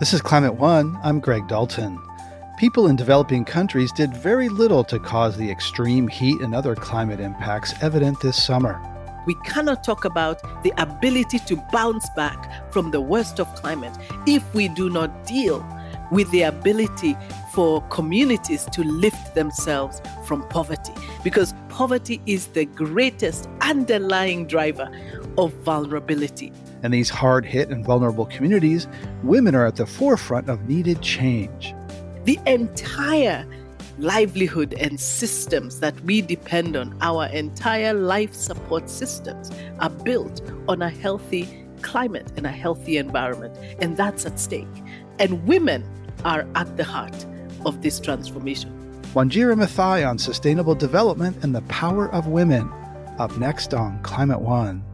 This is Climate One. I'm Greg Dalton. People in developing countries did very little to cause the extreme heat and other climate impacts evident this summer. We cannot talk about the ability to bounce back from the worst of climate if we do not deal with the ability for communities to lift themselves from poverty. Because poverty is the greatest underlying driver of vulnerability. In these hard hit and vulnerable communities, women are at the forefront of needed change. The entire livelihood and systems that we depend on, our entire life support systems, are built on a healthy climate and a healthy environment. And that's at stake. And women are at the heart of this transformation. Wanjira Mathai on sustainable development and the power of women. Up next on Climate One.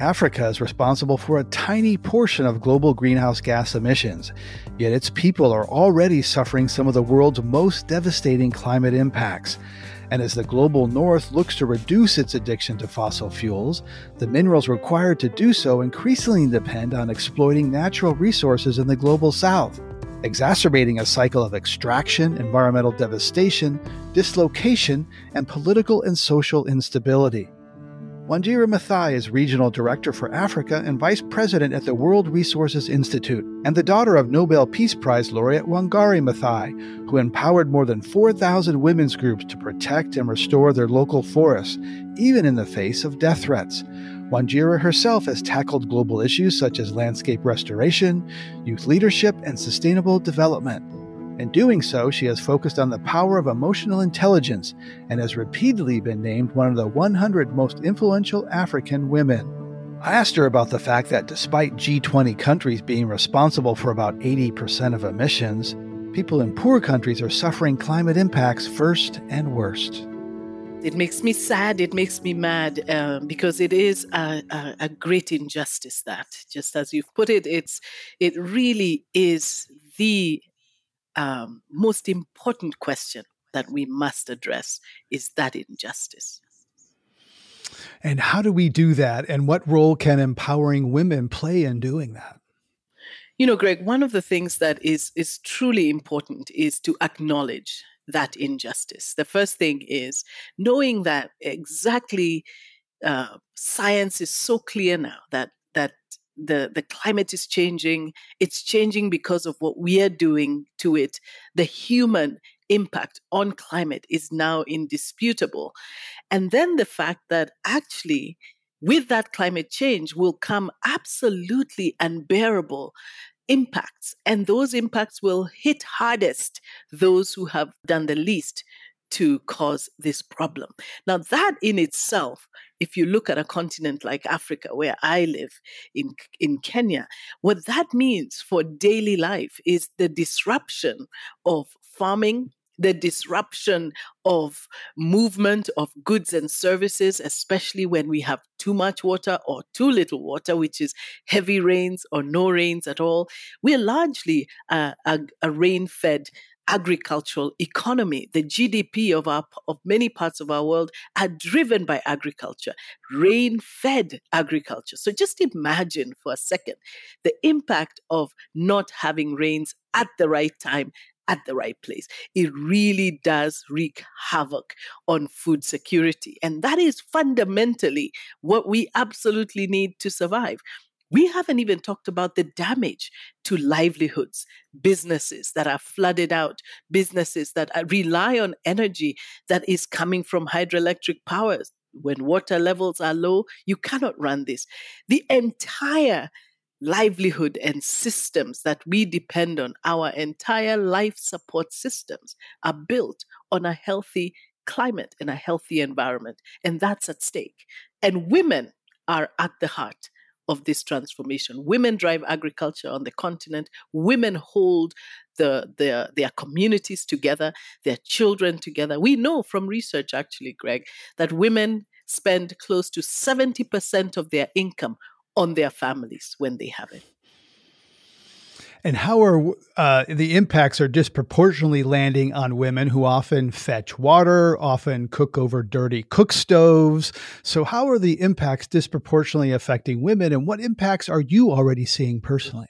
Africa is responsible for a tiny portion of global greenhouse gas emissions, yet its people are already suffering some of the world's most devastating climate impacts. And as the global north looks to reduce its addiction to fossil fuels, the minerals required to do so increasingly depend on exploiting natural resources in the global south, exacerbating a cycle of extraction, environmental devastation, dislocation, and political and social instability. Wanjira Mathai is Regional Director for Africa and Vice President at the World Resources Institute, and the daughter of Nobel Peace Prize laureate Wangari Maathai, who empowered more than 4,000 women's groups to protect and restore their local forests, even in the face of death threats. Wanjira herself has tackled global issues such as landscape restoration, youth leadership, and sustainable development. In doing so, she has focused on the power of emotional intelligence and has repeatedly been named one of the 100 most influential African women. I asked her about the fact that despite G20 countries being responsible for about 80% of emissions, people in poor countries are suffering climate impacts first and worst. It makes me sad. It makes me mad uh, because it is a, a, a, great injustice. That, just as you've put it, it's it really is the um, most important question that we must address is that injustice. And how do we do that? And what role can empowering women play in doing that? You know, Greg, one of the things that is is truly important is to acknowledge that injustice. The first thing is knowing that exactly uh, science is so clear now that that the the climate is changing it's changing because of what we are doing to it. The human impact on climate is now indisputable. And then the fact that actually with that climate change will come absolutely unbearable impacts and those impacts will hit hardest those who have done the least to cause this problem. Now, that in itself, if you look at a continent like Africa, where I live in, in Kenya, what that means for daily life is the disruption of farming, the disruption of movement of goods and services, especially when we have too much water or too little water, which is heavy rains or no rains at all. We're largely a, a rain fed agricultural economy. The GDP of our of many parts of our world are driven by agriculture, rain-fed agriculture. So just imagine for a second the impact of not having rains at the right time at the right place. It really does wreak havoc on food security. And that is fundamentally what we absolutely need to survive. We haven't even talked about the damage to livelihoods, businesses that are flooded out, businesses that uh, rely on energy that is coming from hydroelectric powers. When water levels are low, you cannot run this. The entire livelihood and systems that we depend on, our entire life support systems, are built on a healthy climate and a healthy environment. And that's at stake. And women are at the heart of this transformation. Women drive agriculture on the continent. Women hold the, their, their communities together, their children together. We know from research, actually, Greg, that women spend close to 70% of their income on their families when they have it and how are uh, the impacts are disproportionately landing on women who often fetch water, often cook over dirty cook stoves. So, how are the impacts disproportionately affecting women, and what impacts are you already seeing personally?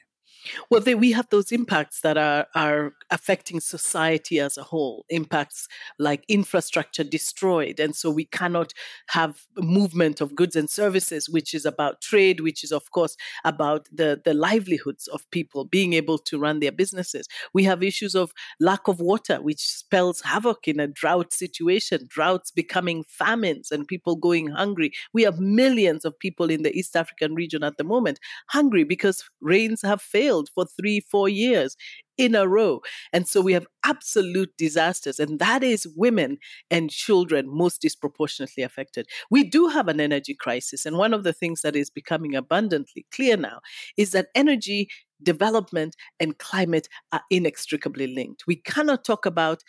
Well, they, we have those impacts that are, are affecting society as a whole, impacts like infrastructure destroyed. And so we cannot have movement of goods and services, which is about trade, which is, of course, about the, the livelihoods of people being able to run their businesses. We have issues of lack of water, which spells havoc in a drought situation, droughts becoming famines and people going hungry. We have millions of people in the East African region at the moment hungry because rains have failed failed for three, four years in a row. And so we have absolute disasters, and that is women and children most disproportionately affected. We do have an energy crisis, and one of the things that is becoming abundantly clear now is that energy development and climate are inextricably linked. We cannot talk about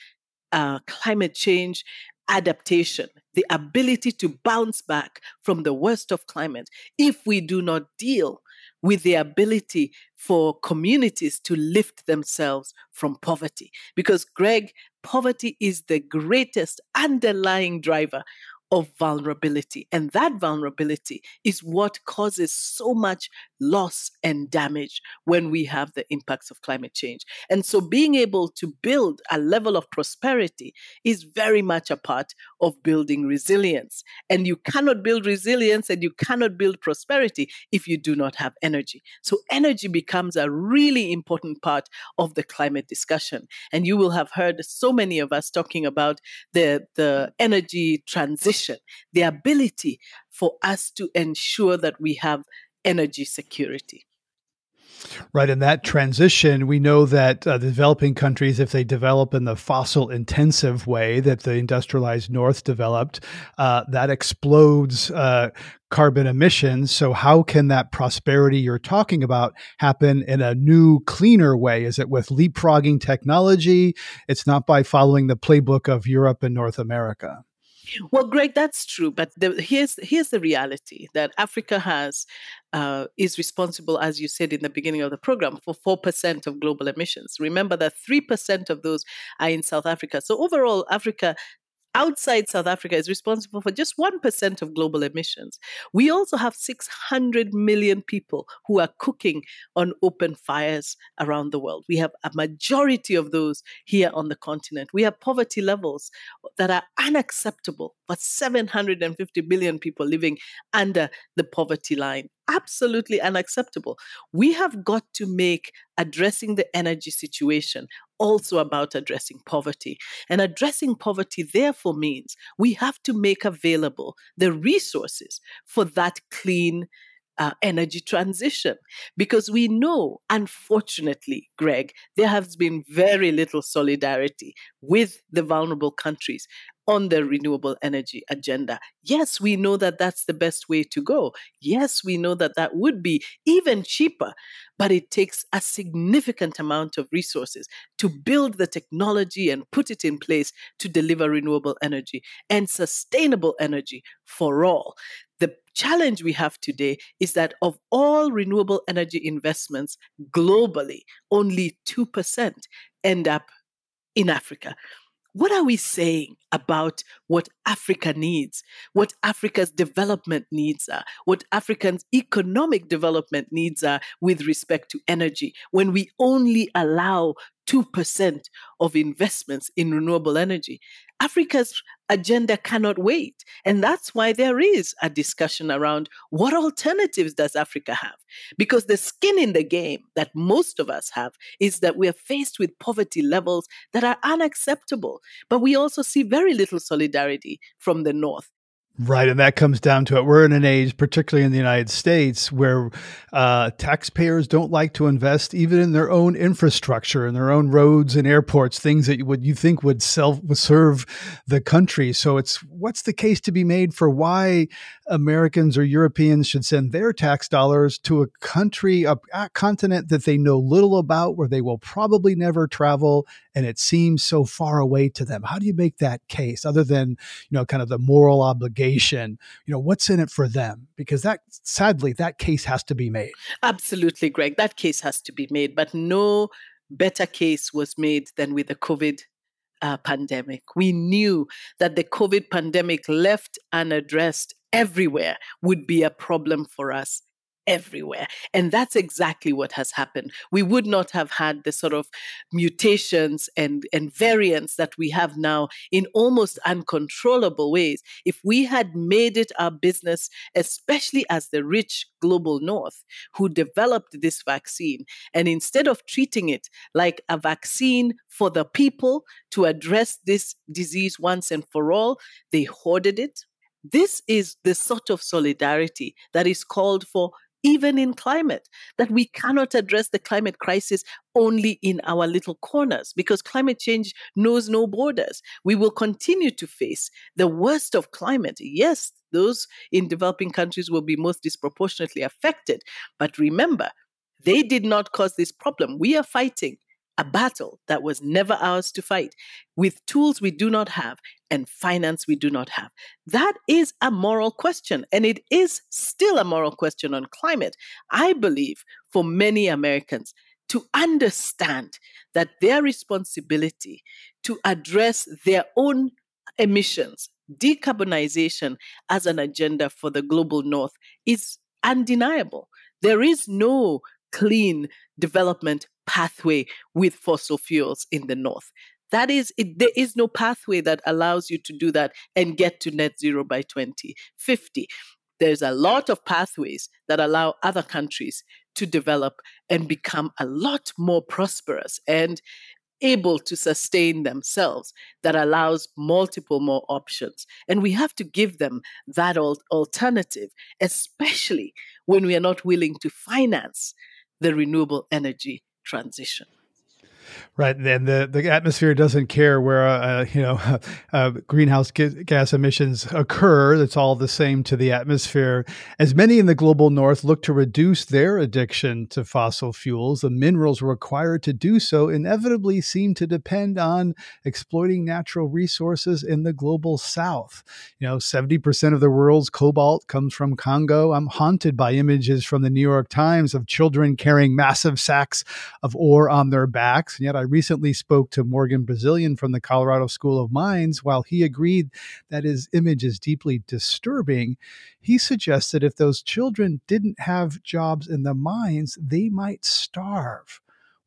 uh, climate change adaptation, the ability to bounce back from the worst of climate, if we do not deal with the ability for communities to lift themselves from poverty. Because, Greg, poverty is the greatest underlying driver of vulnerability. And that vulnerability is what causes so much loss and damage when we have the impacts of climate change. And so being able to build a level of prosperity is very much a part of building resilience. And you cannot build resilience and you cannot build prosperity if you do not have energy. So energy becomes a really important part of the climate discussion. And you will have heard so many of us talking about the, the energy transition, the ability for us to ensure that we have energy security. Right. In that transition, we know that uh, developing countries, if they develop in the fossil intensive way that the industrialized North developed, uh, that explodes uh, carbon emissions. So, how can that prosperity you're talking about happen in a new, cleaner way? Is it with leapfrogging technology? It's not by following the playbook of Europe and North America. Well, Greg, that's true, but the, here's here's the reality that Africa has uh, is responsible, as you said in the beginning of the program, for four percent of global emissions. Remember that three percent of those are in South Africa. So overall, Africa outside South Africa is responsible for just 1% of global emissions. We also have 600 million people who are cooking on open fires around the world. We have a majority of those here on the continent. We have poverty levels that are unacceptable for 750 billion people living under the poverty line absolutely unacceptable. We have got to make addressing the energy situation also about addressing poverty. And addressing poverty, therefore, means we have to make available the resources for that clean. Uh, energy transition because we know, unfortunately, Greg, there has been very little solidarity with the vulnerable countries on the renewable energy agenda. Yes, we know that that's the best way to go. Yes, we know that that would be even cheaper, but it takes a significant amount of resources to build the technology and put it in place to deliver renewable energy and sustainable energy for all. The challenge we have today is that of all renewable energy investments globally, only 2% end up in Africa what are we saying about what Africa needs, what Africa's development needs are, what Africans' economic development needs are with respect to energy when we only allow 2% of investments in renewable energy. Africa's agenda cannot wait. And that's why there is a discussion around what alternatives does Africa have? Because the skin in the game that most of us have is that we are faced with poverty levels that are unacceptable. But we also see very little solidarity from the North. Right. And that comes down to it. We're in an age, particularly in the United States, where uh, taxpayers don't like to invest even in their own infrastructure in their own roads and airports, things that you would you think would self would serve the country. So it's what's the case to be made for why Americans or Europeans should send their tax dollars to a country, a, a continent that they know little about, where they will probably never travel, and it seems so far away to them. How do you make that case other than, you know, kind of the moral obligation? You know, what's in it for them? Because that sadly, that case has to be made. Absolutely, Greg. That case has to be made, but no better case was made than with the COVID uh, pandemic. We knew that the COVID pandemic left unaddressed everywhere would be a problem for us everywhere. And that's exactly what has happened. We would not have had the sort of mutations and, and variants that we have now in almost uncontrollable ways if we had made it our business, especially as the rich global north who developed this vaccine. And instead of treating it like a vaccine for the people to address this disease once and for all, they hoarded it. This is the sort of solidarity that is called for even in climate, that we cannot address the climate crisis only in our little corners because climate change knows no borders. We will continue to face the worst of climate. Yes, those in developing countries will be most disproportionately affected. But remember, they did not cause this problem. We are fighting a battle that was never ours to fight with tools we do not have and finance we do not have. That is a moral question, and it is still a moral question on climate. I believe for many Americans to understand that their responsibility to address their own emissions, decarbonization as an agenda for the global north is undeniable. There is no clean development pathway with fossil fuels in the north. That is, it, there is no pathway that allows you to do that and get to net zero by 2050. There's a lot of pathways that allow other countries to develop and become a lot more prosperous and able to sustain themselves that allows multiple more options. And we have to give them that alternative, especially when we are not willing to finance the renewable energy transition. Right, and the, the atmosphere doesn't care where uh, you know uh, greenhouse gas emissions occur. It's all the same to the atmosphere. As many in the global north look to reduce their addiction to fossil fuels, the minerals required to do so inevitably seem to depend on exploiting natural resources in the global south. You know, seventy percent of the world's cobalt comes from Congo. I'm haunted by images from the New York Times of children carrying massive sacks of ore on their backs, and yet I recently spoke to Morgan Bazilian from the Colorado School of Mines. While he agreed that his image is deeply disturbing, he suggested if those children didn't have jobs in the mines, they might starve.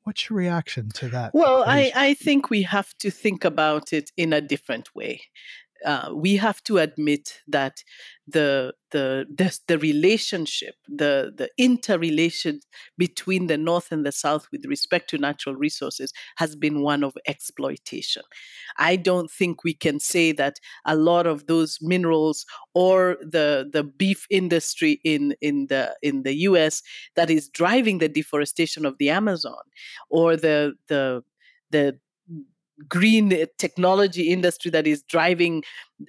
What's your reaction to that? Well, I, I think we have to think about it in a different way. Uh, we have to admit that the the the, the relationship, the the interrelation between the North and the South with respect to natural resources has been one of exploitation. I don't think we can say that a lot of those minerals or the the beef industry in in the in the U.S. that is driving the deforestation of the Amazon or the the the green technology industry that is driving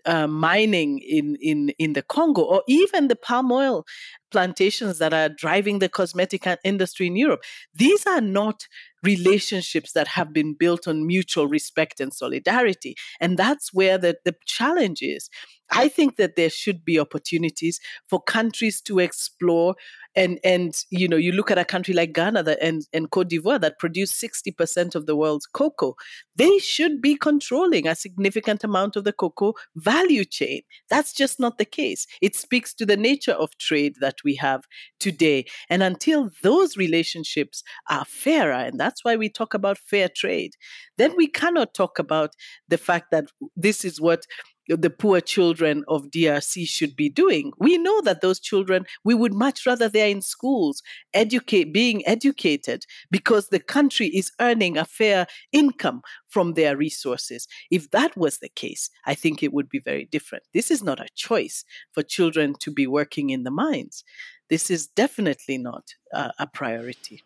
uh, mining in, in, in the Congo, or even the palm oil plantations that are driving the cosmetic industry in Europe. These are not relationships that have been built on mutual respect and solidarity. And that's where the, the challenge is. I think that there should be opportunities for countries to explore and and you know you look at a country like Ghana that, and and Cote d'Ivoire that produce 60% of the world's cocoa they should be controlling a significant amount of the cocoa value chain. That's just not the case. It speaks to the nature of trade that we have today. And until those relationships are fairer and that's why we talk about fair trade then we cannot talk about the fact that this is what the poor children of DRC should be doing. We know that those children, we would much rather they're in schools, educate, being educated, because the country is earning a fair income from their resources. If that was the case, I think it would be very different. This is not a choice for children to be working in the mines. This is definitely not uh, a priority.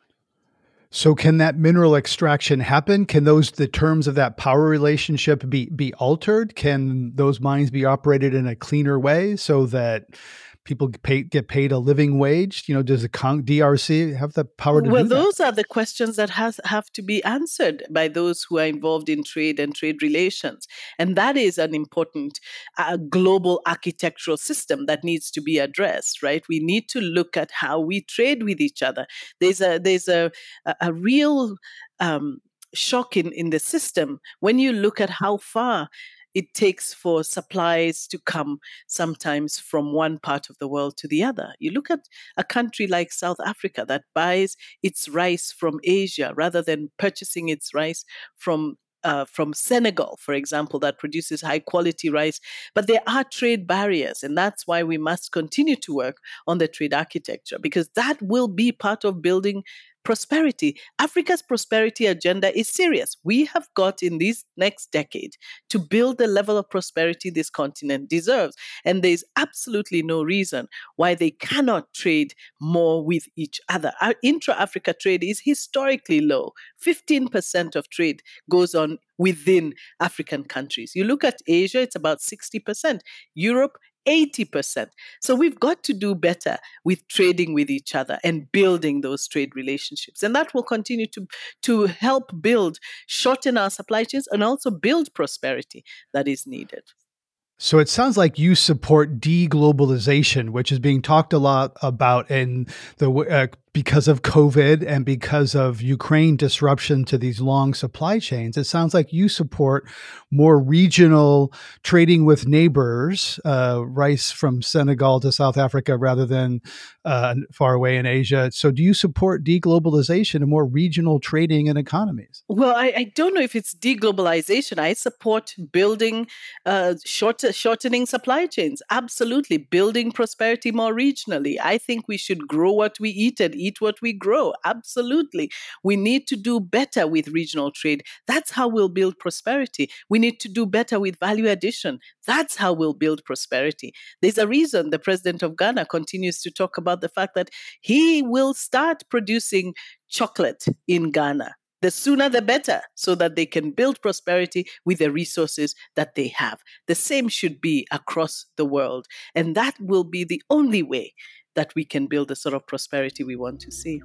So can that mineral extraction happen? Can those the terms of that power relationship be be altered? Can those mines be operated in a cleaner way so that people pay, get paid a living wage? You know, does the DRC have the power to well, do that? Well, those are the questions that has have to be answered by those who are involved in trade and trade relations, and that is an important uh, global architectural system that needs to be addressed. Right? We need to look at how we trade with each other. There's a there's a a, a real um, shock in, in the system when you look at how far it takes for supplies to come sometimes from one part of the world to the other. You look at a country like South Africa that buys its rice from Asia rather than purchasing its rice from uh, from Senegal, for example, that produces high quality rice. But there are trade barriers, and that's why we must continue to work on the trade architecture because that will be part of building prosperity. Africa's prosperity agenda is serious. We have got in this next decade to build the level of prosperity this continent deserves. And there's absolutely no reason why they cannot trade more with each other. Our intra Africa trade is historically low. 15% of trade goes on within African countries. You look at Asia, it's about 60%. Europe, 80%. So we've got to do better with trading with each other and building those trade relationships. And that will continue to, to help build, shorten our supply chains, and also build prosperity that is needed. So it sounds like you support deglobalization, which is being talked a lot about in the uh, because of COVID and because of Ukraine disruption to these long supply chains. It sounds like you support more regional trading with neighbors, uh, rice from Senegal to South Africa rather than uh, far away in Asia. So, do you support deglobalization and more regional trading and economies? Well, I, I don't know if it's deglobalization. I support building uh, short, shortening supply chains. Absolutely, building prosperity more regionally. I think we should grow what we eat and eat eat what we grow. Absolutely. We need to do better with regional trade. That's how we'll build prosperity. We need to do better with value addition. That's how we'll build prosperity. There's a reason the president of Ghana continues to talk about the fact that he will start producing chocolate in Ghana the sooner the better, so that they can build prosperity with the resources that they have. The same should be across the world. And that will be the only way that we can build the sort of prosperity we want to see.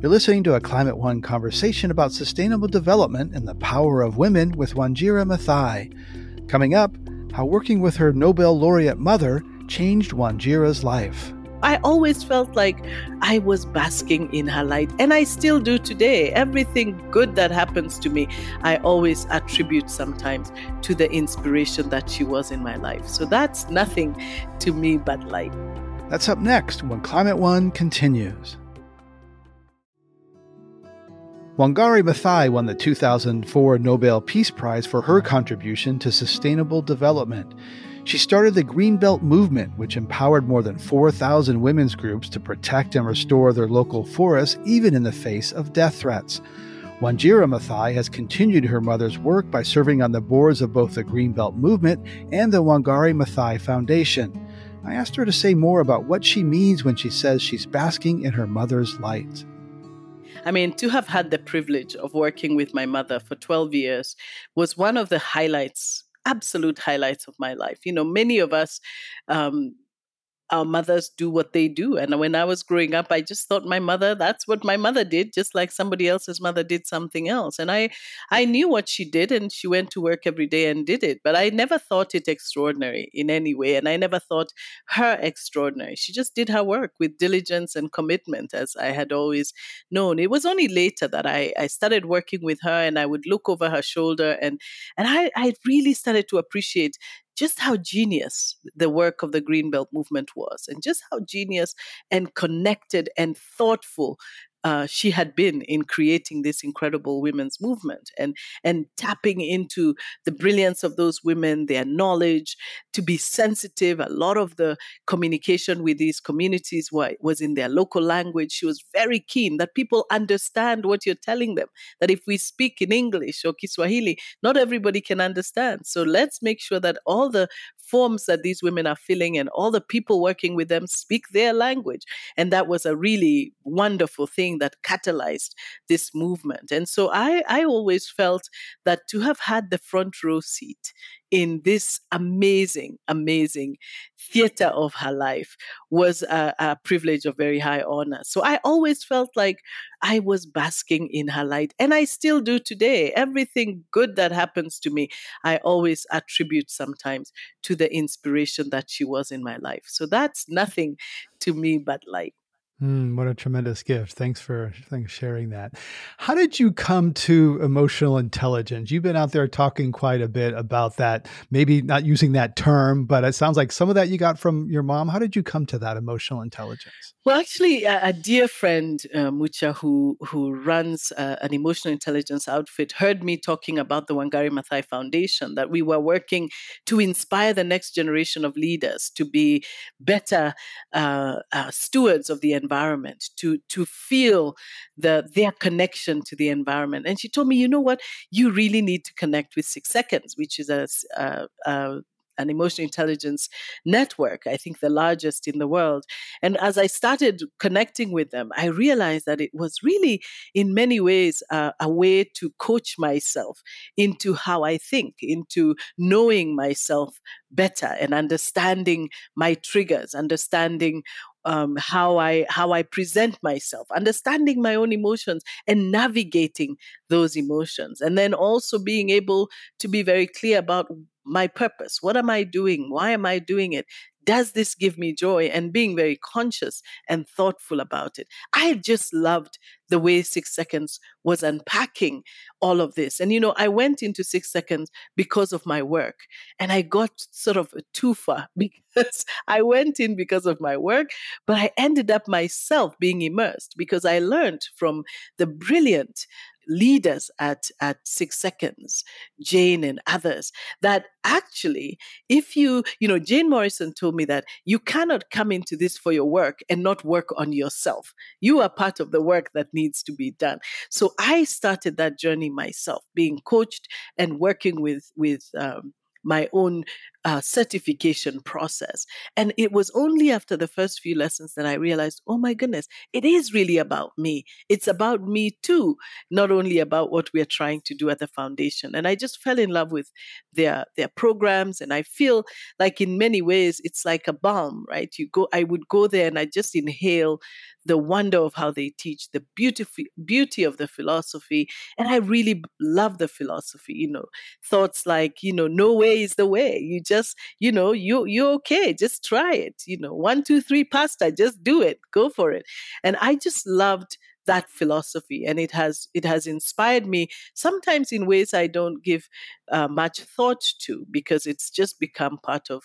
You're listening to a Climate One conversation about sustainable development and the power of women with Wanjira Mathai. Coming up, how working with her Nobel laureate mother changed Wanjira's life. I always felt like I was basking in her light, and I still do today. Everything good that happens to me, I always attribute sometimes to the inspiration that she was in my life. So that's nothing to me but light. That's up next when Climate One continues. Wangari Maathai won the 2004 Nobel Peace Prize for her contribution to sustainable development. She started the Greenbelt movement, which empowered more than 4,000 women's groups to protect and restore their local forests, even in the face of death threats. Wanjira Mathai has continued her mother's work by serving on the boards of both the Greenbelt movement and the Wangari Maathai Foundation. I asked her to say more about what she means when she says she's basking in her mother's light. I mean, to have had the privilege of working with my mother for 12 years was one of the highlights absolute highlights of my life. You know, many of us um, our mothers do what they do. And when I was growing up, I just thought my mother, that's what my mother did, just like somebody else's mother did something else. And I, I knew what she did, and she went to work every day and did it. But I never thought it extraordinary in any way. And I never thought her extraordinary. She just did her work with diligence and commitment, as I had always known. It was only later that I, I started working with her and I would look over her shoulder and, and I, I really started to appreciate just how genius the work of the Greenbelt movement was, and just how genius and connected and thoughtful uh, she had been in creating this incredible women's movement and and tapping into the brilliance of those women, their knowledge, to be sensitive. A lot of the communication with these communities was in their local language. She was very keen that people understand what you're telling them. That if we speak in English or Kiswahili, not everybody can understand. So let's make sure that all the forms that these women are filling and all the people working with them speak their language. And that was a really wonderful thing that catalyzed this movement. And so I, I always felt that to have had the front row seat in this amazing, amazing theater of her life was a, a, privilege of very high honor. So I always felt like I was basking in her light, and I still do today. Everything good that happens to me, I always attribute sometimes to the inspiration that she was in my life. So that's nothing to me but light. Mm, what a tremendous gift. Thanks for, thanks sharing that. How did you come to emotional intelligence? You've been out there talking quite a bit about that, maybe not using that term, but it sounds like some of that you got from your mom. How did you come to that emotional intelligence? Well, actually, a, a dear friend, uh, Mucha, who, who runs uh, an emotional intelligence outfit, heard me talking about the Wangari Maathai Foundation, that we were working to inspire the next generation of leaders to be better uh, uh stewards of the environment to to feel the their connection to the environment. And she told me, you know what, you really need to connect with Six Seconds, which is a, a, a an emotional intelligence network, I think the largest in the world. And as I started connecting with them, I realized that it was really, in many ways, uh, a way to coach myself into how I think, into knowing myself better and understanding my triggers, understanding um, how I how I present myself, understanding my own emotions and navigating those emotions, and then also being able to be very clear about my purpose. What am I doing? Why am I doing it? Does this give me joy? And being very conscious and thoughtful about it. I just loved the way Six Seconds was unpacking all of this. And, you know, I went into Six Seconds because of my work and I got sort of a twofer because I went in because of my work, but I ended up myself being immersed because I learned from the brilliant leaders at, at Six Seconds, Jane and others, that actually, if you, you know, Jane Morrison told me that you cannot come into this for your work and not work on yourself. You are part of the work that needs to be done. So I started that journey myself, being coached and working with, with, um, my own uh, certification process. And it was only after the first few lessons that I realized, oh my goodness, it is really about me. It's about me too, not only about what we are trying to do at the foundation. And I just fell in love with their their programs, and I feel like in many ways it's like a balm, right? You go, I would go there and I just inhale the wonder of how they teach, the beautiful beauty of the philosophy, and I really love the philosophy. You know, thoughts like you know, no way is the way. You just you know, you you're okay. Just try it. You know, one, two, three, pasta. Just do it. Go for it. And I just loved that philosophy and it has it has inspired me sometimes in ways i don't give uh, much thought to because it's just become part of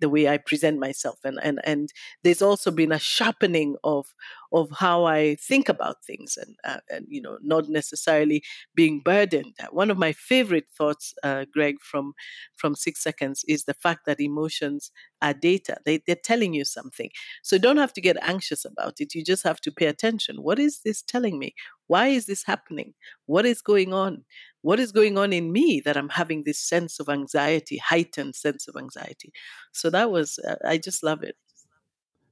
the way I present myself and and and there's also been a sharpening of of how I think about things and uh, and you know not necessarily being burdened. One of my favorite thoughts, uh, Greg, from from Six Seconds is the fact that emotions are data. They they're telling you something, so don't have to get anxious about it. You just have to pay attention. What is this telling me? Why is this happening? What is going on? What is going on in me that I'm having this sense of anxiety, heightened sense of anxiety? So that was, uh, I just love it.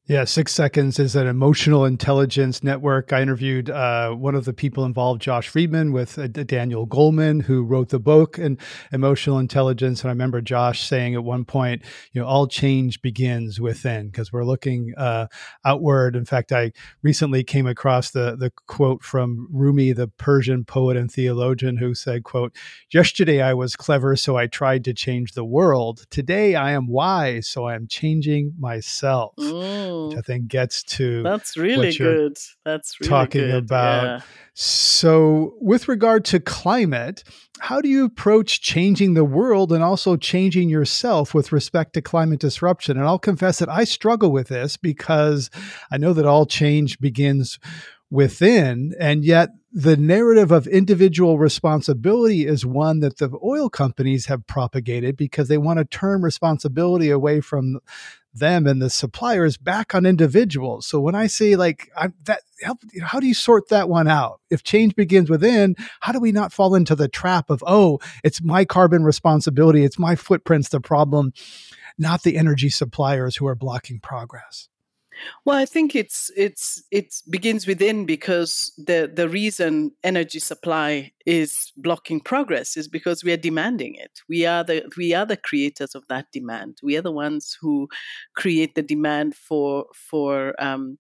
Yeah, Six Seconds is an emotional intelligence network. I interviewed uh, one of the people involved, Josh Freedman, with uh, Daniel Goleman, who wrote the book and Emotional Intelligence. And I remember Josh saying at one point, you know, all change begins within because we're looking uh, outward. In fact, I recently came across the the quote from Rumi, the Persian poet and theologian, who said, "quote Yesterday I was clever, so I tried to change the world. Today I am wise, so I am changing myself." Mm which I think gets to that's really good. That's really talking good. about. Yeah. So, with regard to climate, how do you approach changing the world and also changing yourself with respect to climate disruption? And I'll confess that I struggle with this because I know that all change begins within, and yet the narrative of individual responsibility is one that the oil companies have propagated because they want to turn responsibility away from them and the suppliers back on individuals. So when I say like I'm that help, how do you sort that one out? If change begins within, how do we not fall into the trap of oh, it's my carbon responsibility, it's my footprints the problem, not the energy suppliers who are blocking progress? Well, I think it's it's it begins within because the the reason energy supply is blocking progress is because we are demanding it. We are the we are the creators of that demand. We are the ones who create the demand for for um,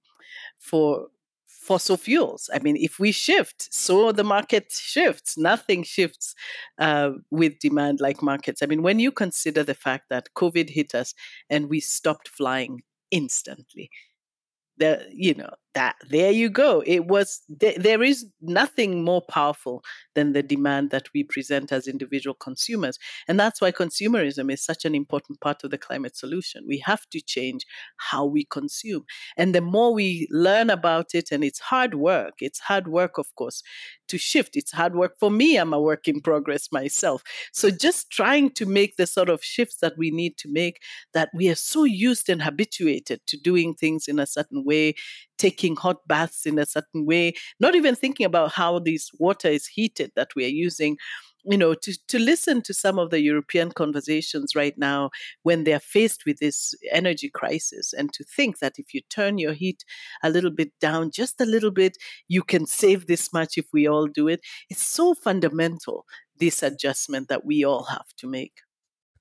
for fossil fuels. I mean, if we shift, so the market shifts. Nothing shifts uh, with demand like markets. I mean, when you consider the fact that COVID hit us and we stopped flying instantly. The, you know that. There you go. It was th- there is nothing more powerful than the demand that we present as individual consumers. And that's why consumerism is such an important part of the climate solution. We have to change how we consume. And the more we learn about it and it's hard work it's hard work of course to shift. It's hard work. For me i'm a work in progress myself. So just trying to make the sort of shifts that we need to make that we are so used and habituated to doing things in a certain way taking hot baths in a certain way, not even thinking about how this water is heated that we are using you know to, to listen to some of the european conversations right now when they're faced with this energy crisis and to think that if you turn your heat a little bit down just a little bit you can save this much if we all do it. It's so fundamental this adjustment that we all have to make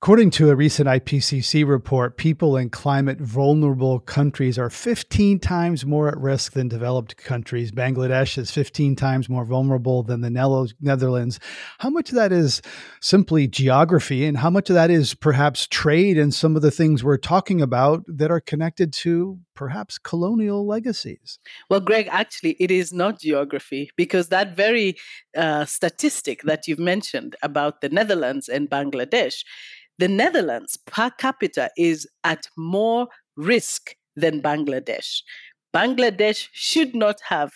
According to a recent IPCC report, people in climate vulnerable countries are 15 times more at risk than developed countries. Bangladesh is 15 times more vulnerable than the Netherlands. How much of that is simply geography, and how much of that is perhaps trade and some of the things we're talking about that are connected to perhaps colonial legacies? Well, Greg, actually, it is not geography because that very uh, statistic that you've mentioned about the Netherlands and Bangladesh the Netherlands per capita is at more risk than Bangladesh. Bangladesh should not have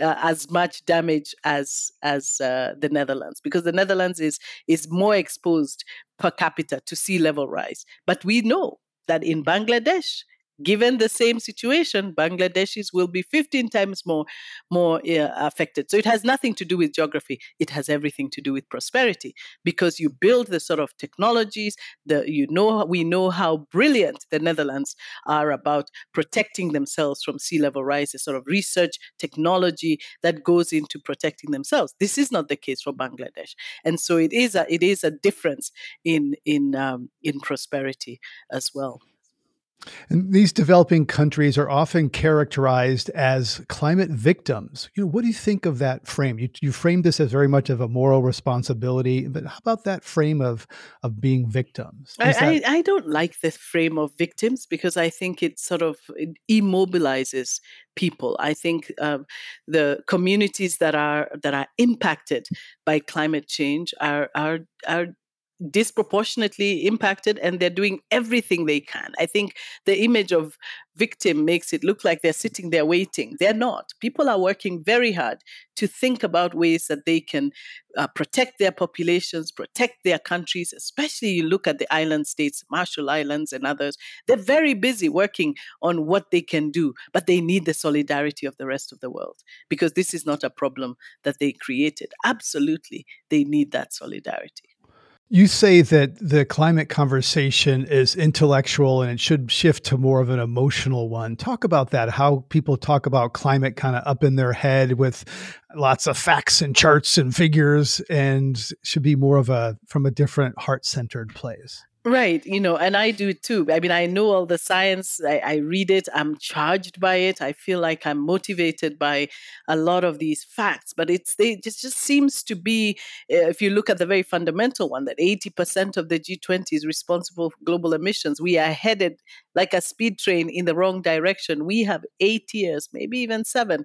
uh, as much damage as as uh, the Netherlands because the Netherlands is is more exposed per capita to sea level rise. But we know that in Bangladesh, given the same situation, Bangladeshis will be 15 times more more uh, affected. So it has nothing to do with geography. It has everything to do with prosperity because you build the sort of technologies. that you know we know how brilliant the Netherlands are about protecting themselves from sea level rise. The sort of research technology that goes into protecting themselves. This is not the case for Bangladesh, and so it is a it is a difference in in um, in prosperity as well. And these developing countries are often characterized as climate victims. You know, what do you think of that frame? You, you framed this as very much of a moral responsibility, but how about that frame of of being victims? I, that- I, I, don't like the frame of victims because I think it sort of it immobilizes people. I think uh, the communities that are that are impacted by climate change are are are disproportionately impacted and they're doing everything they can. I think the image of victim makes it look like they're sitting there waiting. They're not. People are working very hard to think about ways that they can uh, protect their populations, protect their countries, especially you look at the island states, Marshall Islands and others. They're very busy working on what they can do, but they need the solidarity of the rest of the world because this is not a problem that they created. Absolutely, they need that solidarity. You say that the climate conversation is intellectual and it should shift to more of an emotional one. Talk about that, how people talk about climate kind of up in their head with lots of facts and charts and figures and should be more of a from a different heart centered place. Right, you know, and I do too. I mean, I know all the science, I, I, read it, I'm charged by it. I feel like I'm motivated by a lot of these facts, but it's it just, just seems to be, eh, if you look at the very fundamental one, that 80% of the G20 is responsible for global emissions. We are headed like a speed train in the wrong direction. We have eight years, maybe even seven,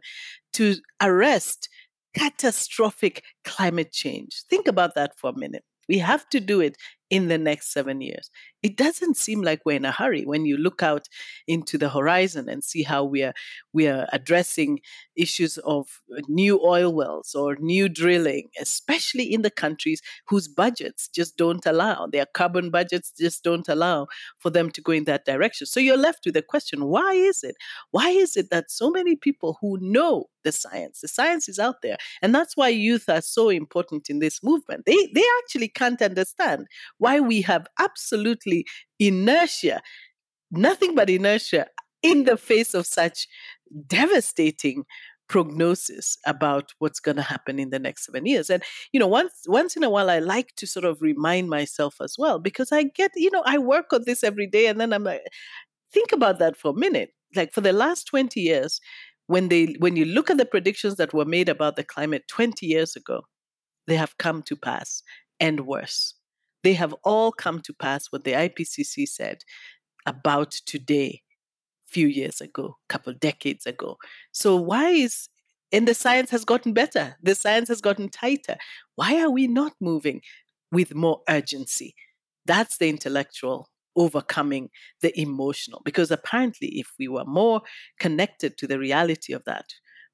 to arrest catastrophic climate change. Think about that for a minute. We have to do it in the next seven years. It doesn't seem like we're in a hurry when you look out into the horizon and see how we are we are addressing issues of uh, new oil wells or new drilling, especially in the countries whose budgets just don't allow their carbon budgets just don't allow for them to go in that direction. So you're left with the question: Why is it? Why is it that so many people who know the science, the science is out there, and that's why youth are so important in this movement. They they actually can't understand why we have absolutely inertia, nothing but inertia in the face of such devastating prognosis about what's going to happen in the next seven years. And you know once once in a while i like to sort of remind myself as well because i get you know i work on this every day and then i'm like think about that for a minute. Like for the last 20 years when they when you look at the predictions that were made about the climate 20 years ago they have come to pass and worse. They have all come to pass what the IPCC said about today few years ago, a couple decades ago. So why is and the science has gotten better. The science has gotten tighter. Why are we not moving with more urgency? That's the intellectual overcoming the emotional. Because apparently, if we were more connected to the reality of that,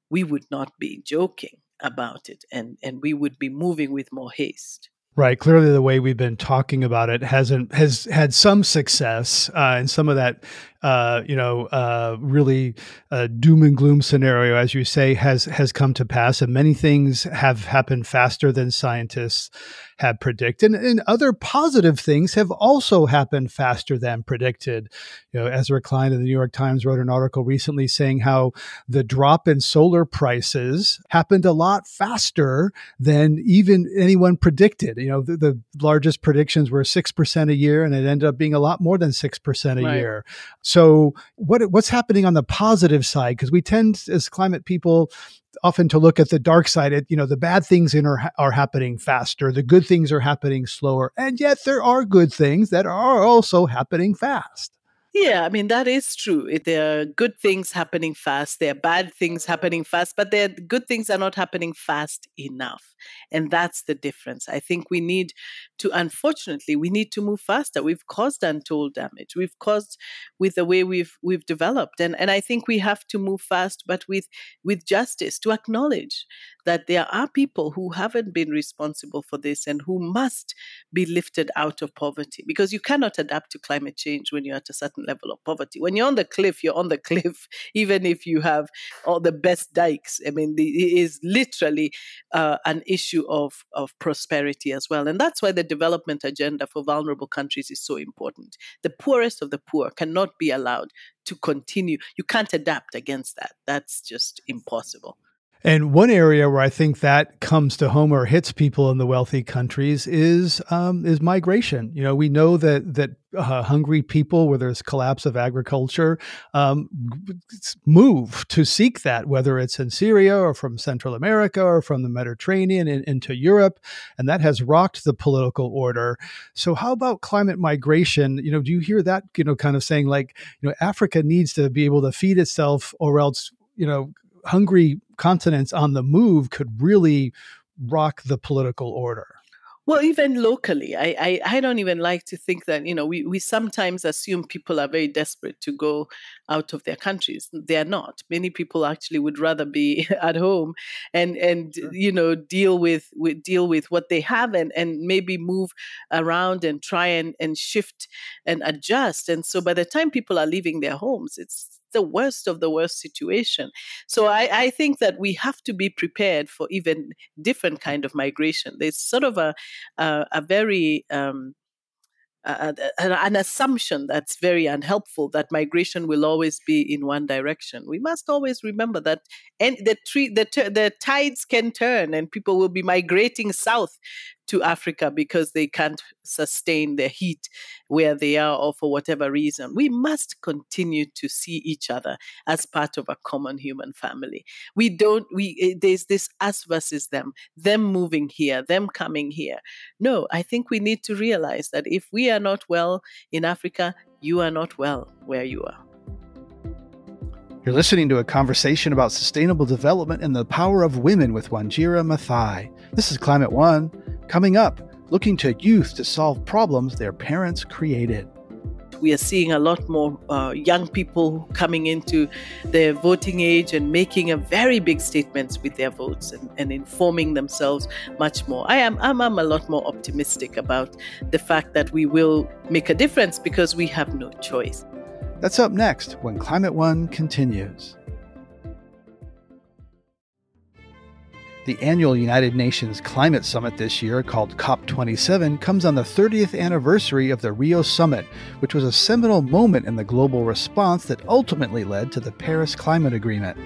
we would not be joking about it and, and we would be moving with more haste. Right. Clearly, the way we've been talking about it hasn't has had some success, uh, and some of that uh, you know, uh, really uh, doom and gloom scenario, as you say, has has come to pass, and many things have happened faster than scientists have predicted, and, and other positive things have also happened faster than predicted. You know, Ezra Klein in the New York Times wrote an article recently saying how the drop in solar prices happened a lot faster than even anyone predicted. You know, the, the largest predictions were six percent a year, and it ended up being a lot more than six percent a right. year. So what what's happening on the positive side? Because we tend as climate people often to look at the dark side at you know the bad things in are, are happening faster the good things are happening slower and yet there are good things that are also happening fast yeah, I mean, that is true. Eh, there are good things happening fast, there are bad things happening fast, but the good things are not happening fast enough. And that's the difference. I think we need to, unfortunately, we need to move faster. We've caused untold damage. We've caused with the way we've we've developed. And and I think we have to move fast, but with with justice, to acknowledge that there are people who haven't been responsible for this and who must be lifted out of poverty because you cannot adapt to climate change when you're at a certain level of poverty. When you're on the cliff, you're on the cliff, even if you have all the best dikes. I mean, it is literally uh, an issue of, of prosperity as well. And that's why the development agenda for vulnerable countries is so important. The poorest of the poor cannot be allowed to continue. You can't adapt against that. That's just impossible. And one area where I think that comes to home or hits people in the wealthy countries is um, is migration. You know, we know that that uh, hungry people, where there's collapse of agriculture, um, move to seek that, whether it's in Syria or from Central America or from the Mediterranean and into Europe, and that has rocked the political order. So, how about climate migration? You know, do you hear that? You know, kind of saying like, you know, Africa needs to be able to feed itself, or else you know hungry continents on the move could really rock the political order. Well, even locally, I, I, I, don't even like to think that, you know, we, we sometimes assume people are very desperate to go out of their countries. They're not. Many people actually would rather be at home and, and sure. you know, deal with, with deal with what they have and, and maybe move around and try and, and shift and adjust. And so by the time people are leaving their homes, it's the worst of the worst situation. So I, I think that we have to be prepared for even different kind of migration. There's sort of a a, a very um, uh, an assumption that's very unhelpful that migration will always be in one direction. We must always remember that and the, tree, the, the tides can turn and people will be migrating south to Africa because they can't sustain the heat where they are or for whatever reason. We must continue to see each other as part of a common human family. We don't, we, eh, there's this us versus them, them moving here, them coming here. No, I think we need to realize that if we are not well in Africa, you are not well where you are. You're listening to a conversation about sustainable development and the power of women with Wanjira Maathai. This is Climate One. Coming up, looking to youth to solve problems their parents created. We are seeing a lot more uh, young people coming into their voting age and making a very big statements with their votes and, and informing themselves much more. I am I'm, I'm a lot more optimistic about the fact that we will make a difference because we have no choice. That's up next when Climate One continues. The annual United Nations Climate Summit this year, called COP27, comes on the 30th anniversary of the Rio Summit, which was a seminal moment in the global response that ultimately led to the Paris Climate Agreement.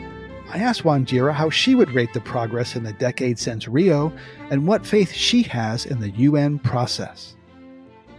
I asked Wanjira how she would rate the progress in the decade since Rio and what faith she has in the UN process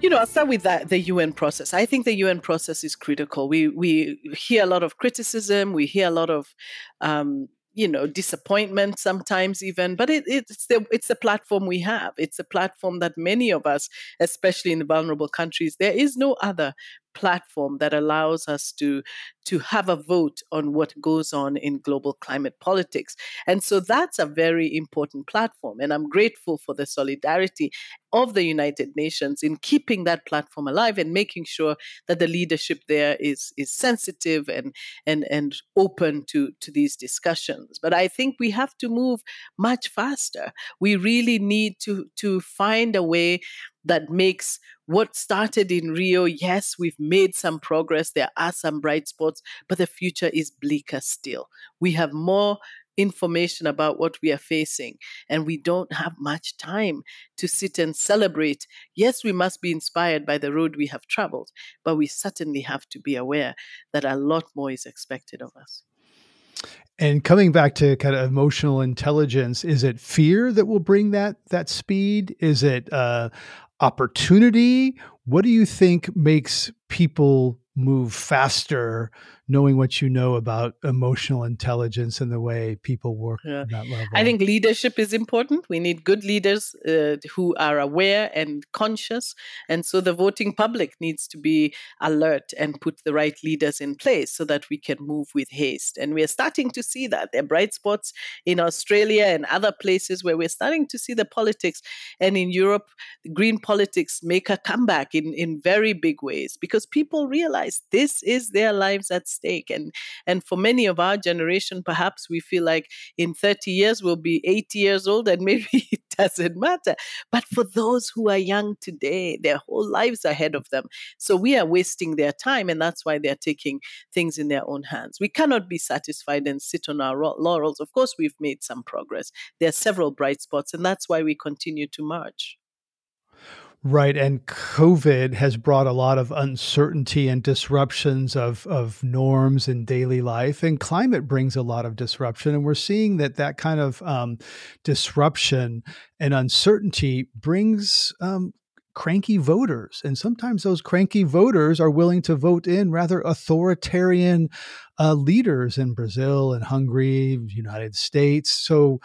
you know, I'll start with that, the UN process. I think the UN process is critical. We we hear a lot of criticism. We hear a lot of, um, you know, disappointment sometimes even. But it, it's the it's the platform we have. It's a platform that many of us, especially in the vulnerable countries, there is no other platform that allows us to to have a vote on what goes on in global climate politics. And so that's a very important platform. And I'm grateful for the solidarity of the United Nations in keeping that platform alive and making sure that the leadership there is, is sensitive and, and, and open to, to these discussions. But I think we have to move much faster. We really need to, to find a way that makes what started in Rio, yes, we've made some progress. There are some bright spots, but the future is bleaker still. We have more information about what we are facing, and we don't have much time to sit and celebrate. Yes, we must be inspired by the road we have traveled, but we certainly have to be aware that a lot more is expected of us. And coming back to kind of emotional intelligence, is it fear that will bring that that speed? Is it uh, opportunity? What do you think makes people move faster knowing what you know about emotional intelligence and the way people work yeah. at that level. I think leadership is important. We need good leaders uh, who are aware and conscious. And so the voting public needs to be alert and put the right leaders in place so that we can move with haste. And we're starting to see that. There are bright spots in Australia and other places where we're starting to see the politics. And in Europe, green politics make a comeback in, in very big ways because people realize this is their lives at And and for many of our generation, perhaps we feel like in 30 years we'll be 80 years old and maybe it doesn't matter. But for those who are young today, their whole lives ahead of them. So we are wasting their time, and that's why they're taking things in their own hands. We cannot be satisfied and sit on our laurels. Of course, we've made some progress. There are several bright spots, and that's why we continue to march. Right. And COVID has brought a lot of uncertainty and disruptions of, of norms in daily life. And climate brings a lot of disruption. And we're seeing that that kind of um, disruption and uncertainty brings um, cranky voters. And sometimes those cranky voters are willing to vote in rather authoritarian uh, leaders in Brazil and Hungary, United States. So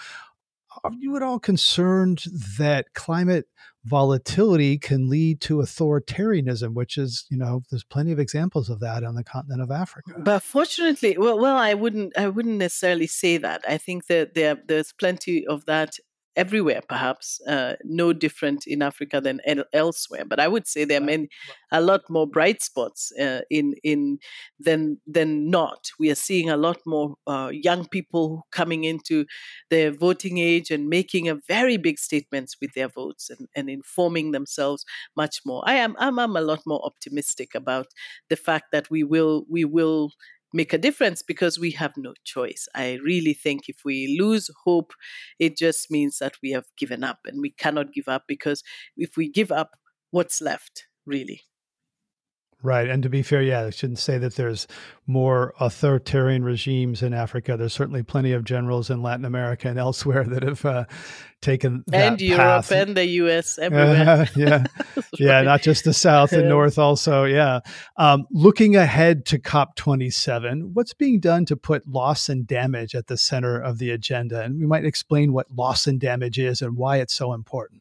are you at all concerned that climate volatility can lead to authoritarianism, which is, you know, there's plenty of examples of that on the continent of Africa. But fortunately, well, well, I wouldn't, I wouldn't necessarily say that. I think that there, there's plenty of that everywhere, perhaps uh, no different in Africa than el- elsewhere. But I would say there are many, a lot more bright spots uh, in in than than not. We are seeing a lot more uh, young people coming into their voting age and making a very big statements with their votes and, and informing themselves much more. I am I'm, I'm a lot more optimistic about the fact that we will we will make a difference because we have no choice. I really think if we lose hope, it just means that we have given up and we cannot give up because if we give up, what's left, really? Right. And to be fair, yeah, I shouldn't say that there's more authoritarian regimes in Africa. There's certainly plenty of generals in Latin America and elsewhere that have uh, taken and Europe path. and the US everywhere. Uh, yeah. yeah. Right. Not just the South and North also. Yeah. Um, looking ahead to COP27, what's being done to put loss and damage at the center of the agenda? And we might explain what loss and damage is and why it's so important.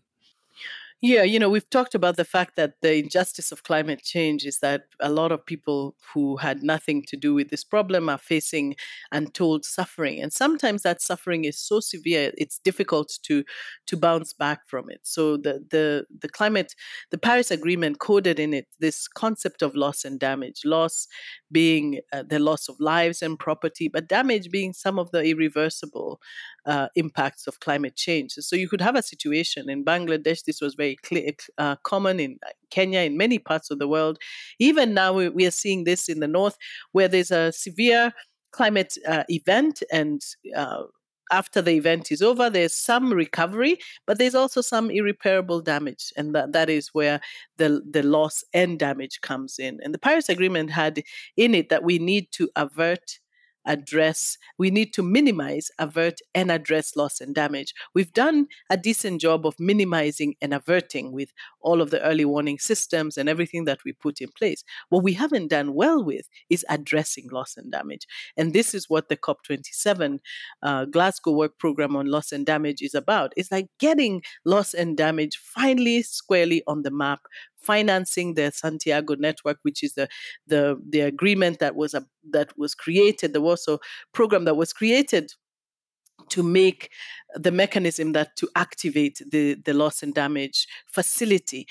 Yeah, you know, we've talked about the fact that the injustice of climate change is that a lot of people who had nothing to do with this problem are facing untold suffering. And sometimes that suffering is so severe it's difficult to to bounce back from it. So the the the climate the Paris Agreement coded in it this concept of loss and damage. Loss being uh, the loss of lives and property, but damage being some of the irreversible uh, impacts of climate change. So you could have a situation in Bangladesh. This was very clear, uh, common in Kenya, in many parts of the world. Even now, we, we are seeing this in the north, where there's a severe climate uh, event and uh, after the event is over, there's some recovery, but there's also some irreparable damage. And that, that is where the, the loss and damage comes in. And the Paris Agreement had in it that we need to avert address, we need to minimize, avert, and address loss and damage. We've done a decent job of minimizing and averting with all of the early warning systems and everything that we put in place. What we haven't done well with is addressing loss and damage. And this is what the COP27 uh, Glasgow Work Program on Loss and Damage is about. It's like getting loss and damage finally squarely on the map financing the Santiago network, which is the the the agreement that was a, that was created, the Warsaw program that was created to make the mechanism that to activate the, the loss and damage facility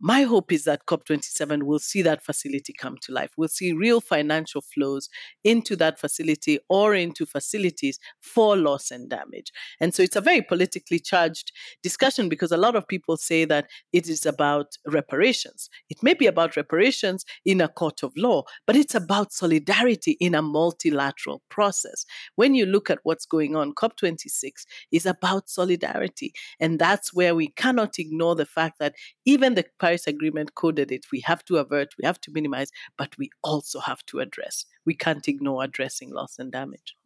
my hope is that COP27 will see that facility come to life. We'll see real financial flows into that facility or into facilities for loss and damage. And so it's a very politically charged discussion because a lot of people say that it is about reparations. It may be about reparations in a court of law, but it's about solidarity in a multilateral process. When you look at what's going on, COP26 is about solidarity. And that's where we cannot ignore the fact that even the Paris Agreement coded it. We have to avert, we have to minimize, but we also have to address. We can't ignore addressing loss and damage.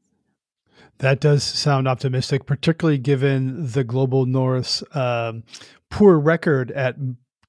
That does sound optimistic, particularly given the global North's um, poor record at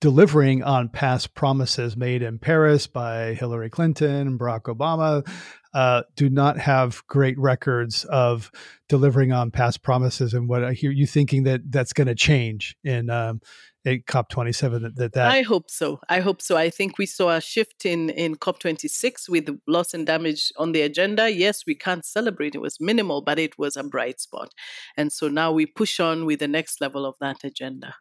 delivering on past promises made in Paris by Hillary Clinton Barack Obama. Uh, do not have great records of delivering on past promises. And what I hear you thinking that that's going to change in um, at COP27 that, that, that I hope so. I hope so. I think we saw a shift in in COP26 with loss and damage on the agenda. Yes, we can't celebrate. It was minimal, but it was a bright spot. And so now we push on with the next level of that agenda.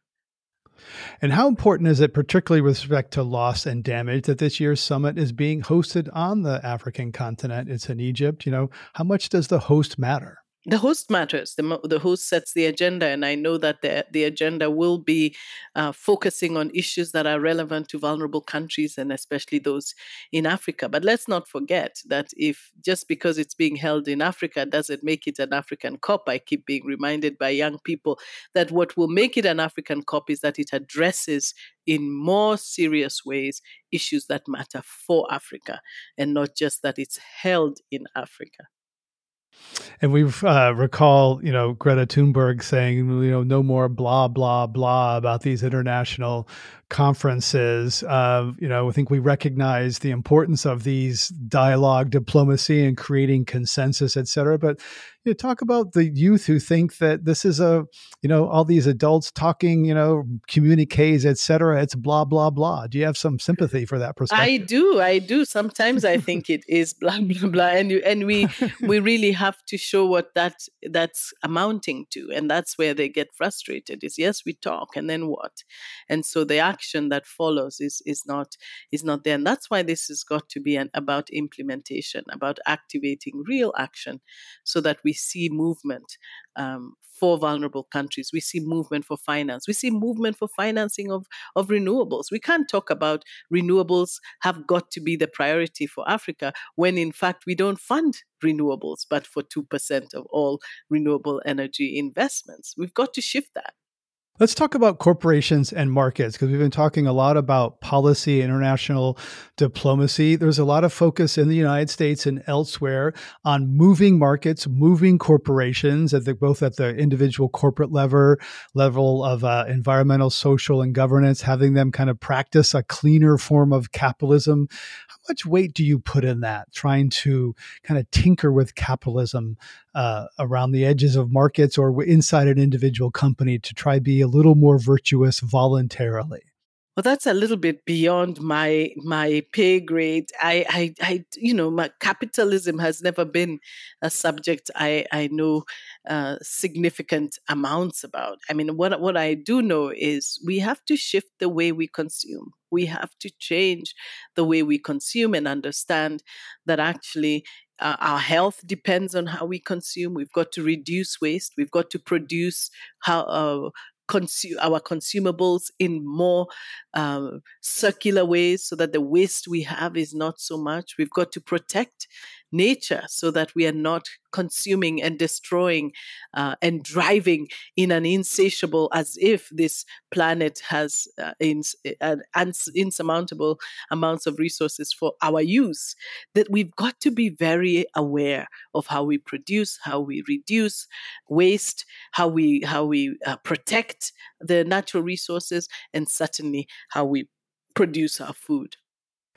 And how important is it, particularly with respect to loss and damage, that this year's summit is being hosted on the African continent? It's in Egypt. You know, how much does the host matter? The host matters. The, the host sets the agenda, and I know that the, the agenda will be uh, focusing on issues that are relevant to vulnerable countries and especially those in Africa. But let's not forget that if just because it's being held in Africa doesn't make it an African COP, I keep being reminded by young people that what will make it an African COP is that it addresses in more serious ways issues that matter for Africa and not just that it's held in Africa. And we uh, recall, you know, Greta Thunberg saying, you know, no more blah blah blah about these international conferences. Uh, you know, I think we recognize the importance of these dialogue, diplomacy, and creating consensus, et cetera. But you know, talk about the youth who think that this is a, you know, all these adults talking, you know, communiques, et cetera. It's blah blah blah. Do you have some sympathy for that perspective? I do. I do. Sometimes I think it is blah blah blah, and you, and we we really have to show what that that's amounting to, and that's where they get frustrated. Is yes, we talk, and then what? And so the action that follows is is not is not there, and that's why this has got to be an, about implementation, about activating real action, so that we see movement um, for vulnerable countries. We see movement for finance. We see movement for financing of, of renewables. We can't talk about renewables have got to be the priority for Africa when, in fact, we don't fund renewables, but for 2% of all renewable energy investments. We've got to shift that. Let's talk about corporations and markets because we've been talking a lot about policy, international diplomacy. There's a lot of focus in the United States and elsewhere on moving markets, moving corporations at the, both at the individual corporate level, level of uh, environmental, social, and governance, having them kind of practice a cleaner form of capitalism much weight do you put in that, trying to kind of tinker with capitalism uh, around the edges of markets or inside an individual company to try be a little more virtuous voluntarily? Well, that's a little bit beyond my my pay grade. I, I, I you know, my capitalism has never been a subject I, I know uh, significant amounts about. I mean, what what I do know is we have to shift the way we consume. We have to change the way we consume and understand that actually uh, our health depends on how we consume. We've got to reduce waste. We've got to produce how uh, consume our consumables in more um, circular ways so that the waste we have is not so much. We've got to protect nature so that we are not consuming and destroying uh, and driving in an insatiable as if this planet has uh, ins- uh, insurmountable amounts of resources for our use that we've got to be very aware of how we produce how we reduce waste how we how we uh, protect the natural resources and certainly how we produce our food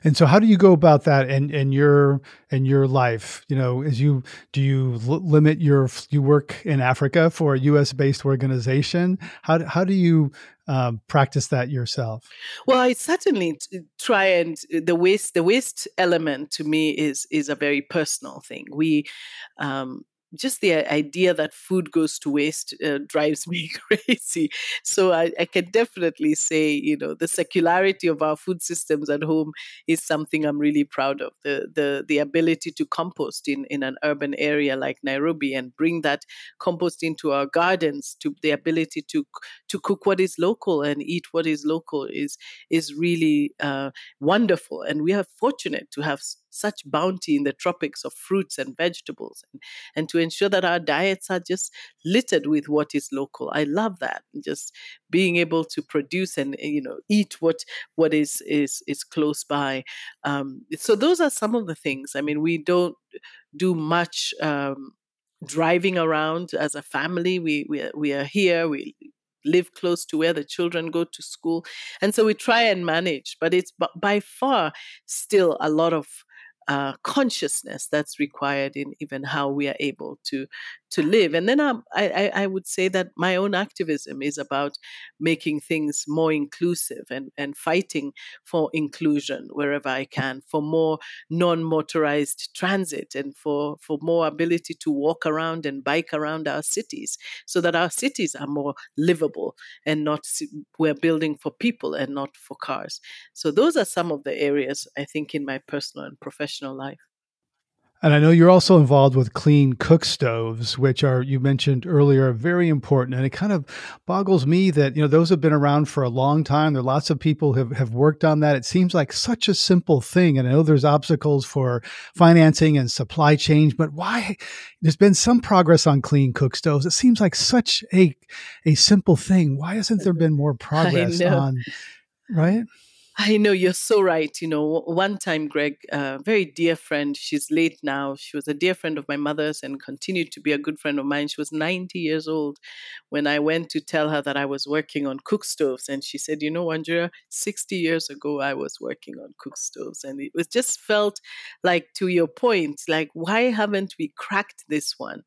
And so, how do you go about that in, in your in your life? You know, as you do you l- limit your you work in Africa for a U.S. based organization? How how do you um, practice that yourself? Well, I certainly try and uh, the waste the waste element to me is is a very personal thing. We um, just the idea that food goes to waste uh, drives me crazy. So I, I, can definitely say, you know, the circularity of our food systems at home is something I'm really proud of. The the the ability to compost in in an urban area like Nairobi and bring that compost into our gardens, to the ability to to cook what is local and eat what is local is is really uh, wonderful. And we are fortunate to have such bounty in the tropics of fruits and vegetables and, and to ensure that our diets are just littered with what is local. I love that. Just being able to produce and you know eat what what is is is close by. Um, so those are some of the things. I mean, we don't do much um, driving around as a family. We we we are here. We live close to where the children go to school, and so we try and manage. But it's by far still a lot of uh, consciousness that's required in even how we are able to to live. And then um, I, I, would say that my own activism is about making things more inclusive and, and fighting for inclusion wherever I can, for more non motorized transit and for, for more ability to walk around and bike around our cities so that our cities are more livable and not, we're building for people and not for cars. So those are some of the areas I think in my personal and professional life. And I know you're also involved with clean cook stoves, which are, you mentioned earlier, very important. And it kind of boggles me that, you know, those have been around for a long time. There are lots of people have, have worked on that. It seems like such a simple thing. And I know there's obstacles for financing and supply chain, but why? There's been some progress on clean cook stoves. It seems like such a, a simple thing. Why hasn't there been more progress on, right? I know you're so right. You know, one time, Greg, a very dear friend, she's late now. She was a dear friend of my mother's and continued to be a good friend of mine. She was 90 years old when I went to tell her that I was working on cook stoves. And she said, You know, Wanjira, 60 years ago, I was working on cook stoves. And it was just felt like, to your point, like, why haven't we cracked this one?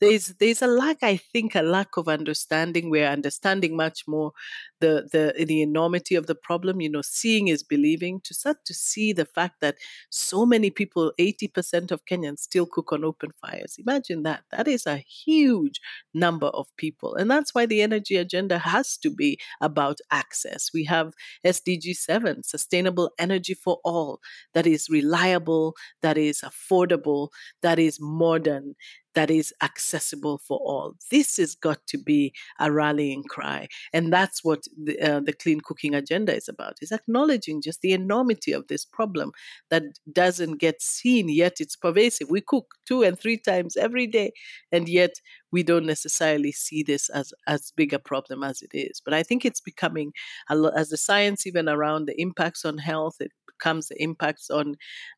There's, there's a lack, I think, a lack of understanding. We're understanding much more the, the, the enormity of the problem. You know, see seeing is believing, to start to see the fact that so many people, 80% of Kenyans, still cook on open fires. Imagine that. That is a huge number of people. And that's why the energy agenda has to be about access. We have SDG 7, sustainable energy for all, that is reliable, that is affordable, that is modern, that is accessible for all. This has got to be a rallying cry. And that's what the, uh, the clean cooking agenda is about, is acknowledging just the enormity of this problem that doesn't get seen, yet it's pervasive. We cook two and three times every day, and yet we don't necessarily see this as as big a problem as it is. But I think it's becoming, as the science even around the impacts on health, it comes the impacts on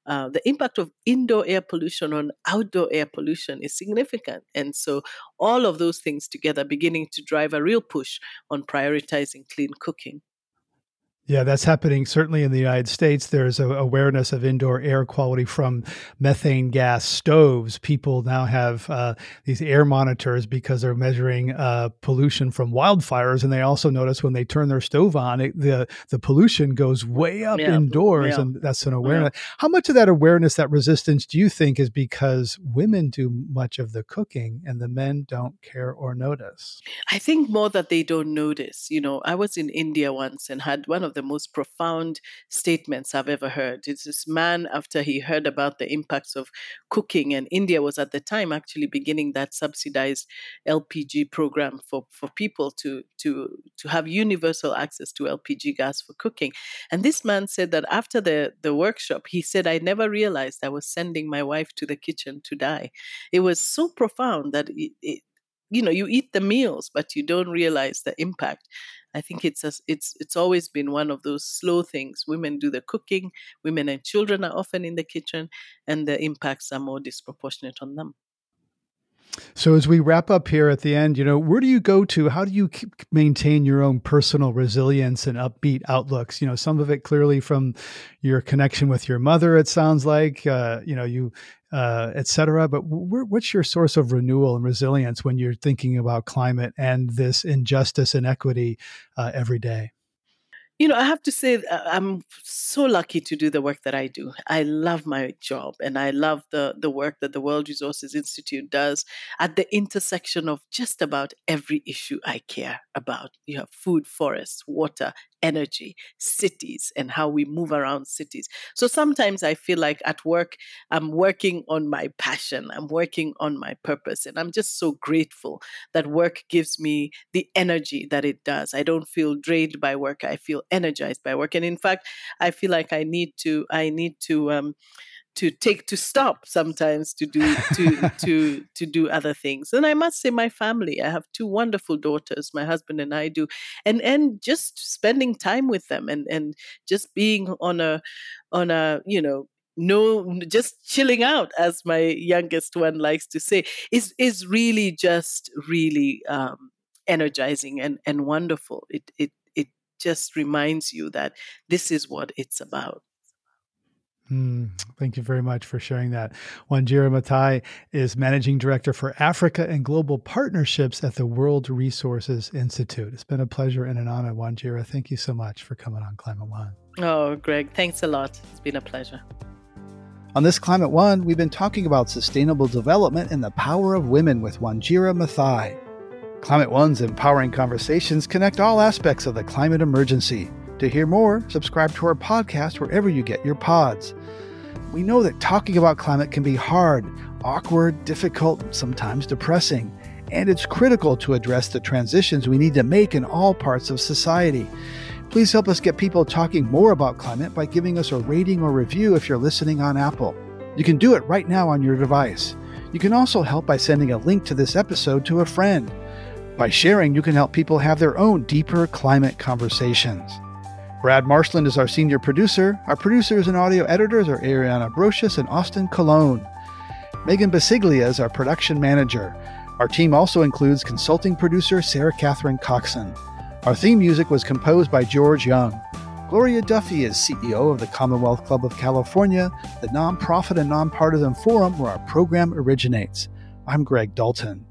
uh, the impact of indoor air pollution on outdoor air pollution is significant. And so all of those things together beginning to drive a real push on prioritizing clean cooking. Yeah, that's happening certainly in the United States. There's a awareness of indoor air quality from methane gas stoves. People now have uh, these air monitors because they're measuring uh, pollution from wildfires, and they also notice when they turn their stove on, it, the the pollution goes way up yeah, indoors, yeah. and that's an awareness. Yeah. How much of that awareness, that resistance, do you think is because women do much of the cooking and the men don't care or notice? I think more that they don't notice. You know, I was in India once and had one of the most profound statements I've ever heard. It's this man, after he heard about the impacts of cooking, and India was at the time actually beginning that subsidized LPG program for, for people to, to, to have universal access to LPG gas for cooking. And this man said that after the, the workshop, he said, I never realized I was sending my wife to the kitchen to die. It was so profound that it, it you know you eat the meals but you don't realize the impact I think it's a, it's it's always been one of those slow things. Women do the cooking, women and children are often in the kitchen, and the impacts are more disproportionate on them. So, as we wrap up here at the end, you know, where do you go to? How do you maintain your own personal resilience and upbeat outlooks? You know, some of it clearly from your connection with your mother, it sounds like, uh, you know, you, uh, et cetera. But wh- what's your source of renewal and resilience when you're thinking about climate and this injustice and equity uh, every day? You know, I have to say, uh, I'm so lucky to do the work that I do. I love my job and I love the, the work that the World Resources Institute does at the intersection of just about every issue I care about. You have food, forests, water, energy, cities, and how we move around cities. So sometimes I feel like at work, I'm working on my passion, I'm working on my purpose. And I'm just so grateful that work gives me the energy that it does. I don't feel drained by work, I feel energized by work. And in fact, I feel like I need to, I need to, um, to take to stop sometimes to do to to to do other things. And i must say my family i have two wonderful daughters my husband and i do. And and just spending time with them and and just being on a on a you know no just chilling out as my youngest one likes to say is is really just really um energizing and and wonderful. It it it just reminds you that this is what it's about Mm, thank you very much for sharing that. Wanjira Maathai is Managing Director for Africa and Global Partnerships at the World Resources Institute. It's been a pleasure and an honor, Wanjira. Thank you so much for coming on Climate One. Oh, Greg, thanks a lot. It's been a pleasure. On this Climate One, we've been talking about sustainable development and the power of women with Wanjira Maathai. Climate One's empowering conversations connect all aspects of the climate emergency to hear more, subscribe to our podcast wherever you get your pods. We know that talking about climate can be hard, awkward, difficult, sometimes depressing, and it's critical to address the transitions we need to make in all parts of society. Please help us get people talking more about climate by giving us a rating or review if you're listening on Apple. You can do it right now on your device. You can also help by sending a link to this episode to a friend. By sharing, you can help people have their own deeper climate conversations. Brad Marshland is our senior producer. Our producers and audio editors are Ariana Brocious and Austin Colon. Megan Basiglia is our production manager. Our team also includes consulting producer Sarah Catherine Coxon. Our theme music was composed by George Young. Gloria Duffy is CEO of the Commonwealth Club of California, the nonprofit and nonpartisan forum where our program originates. I'm Greg Dalton.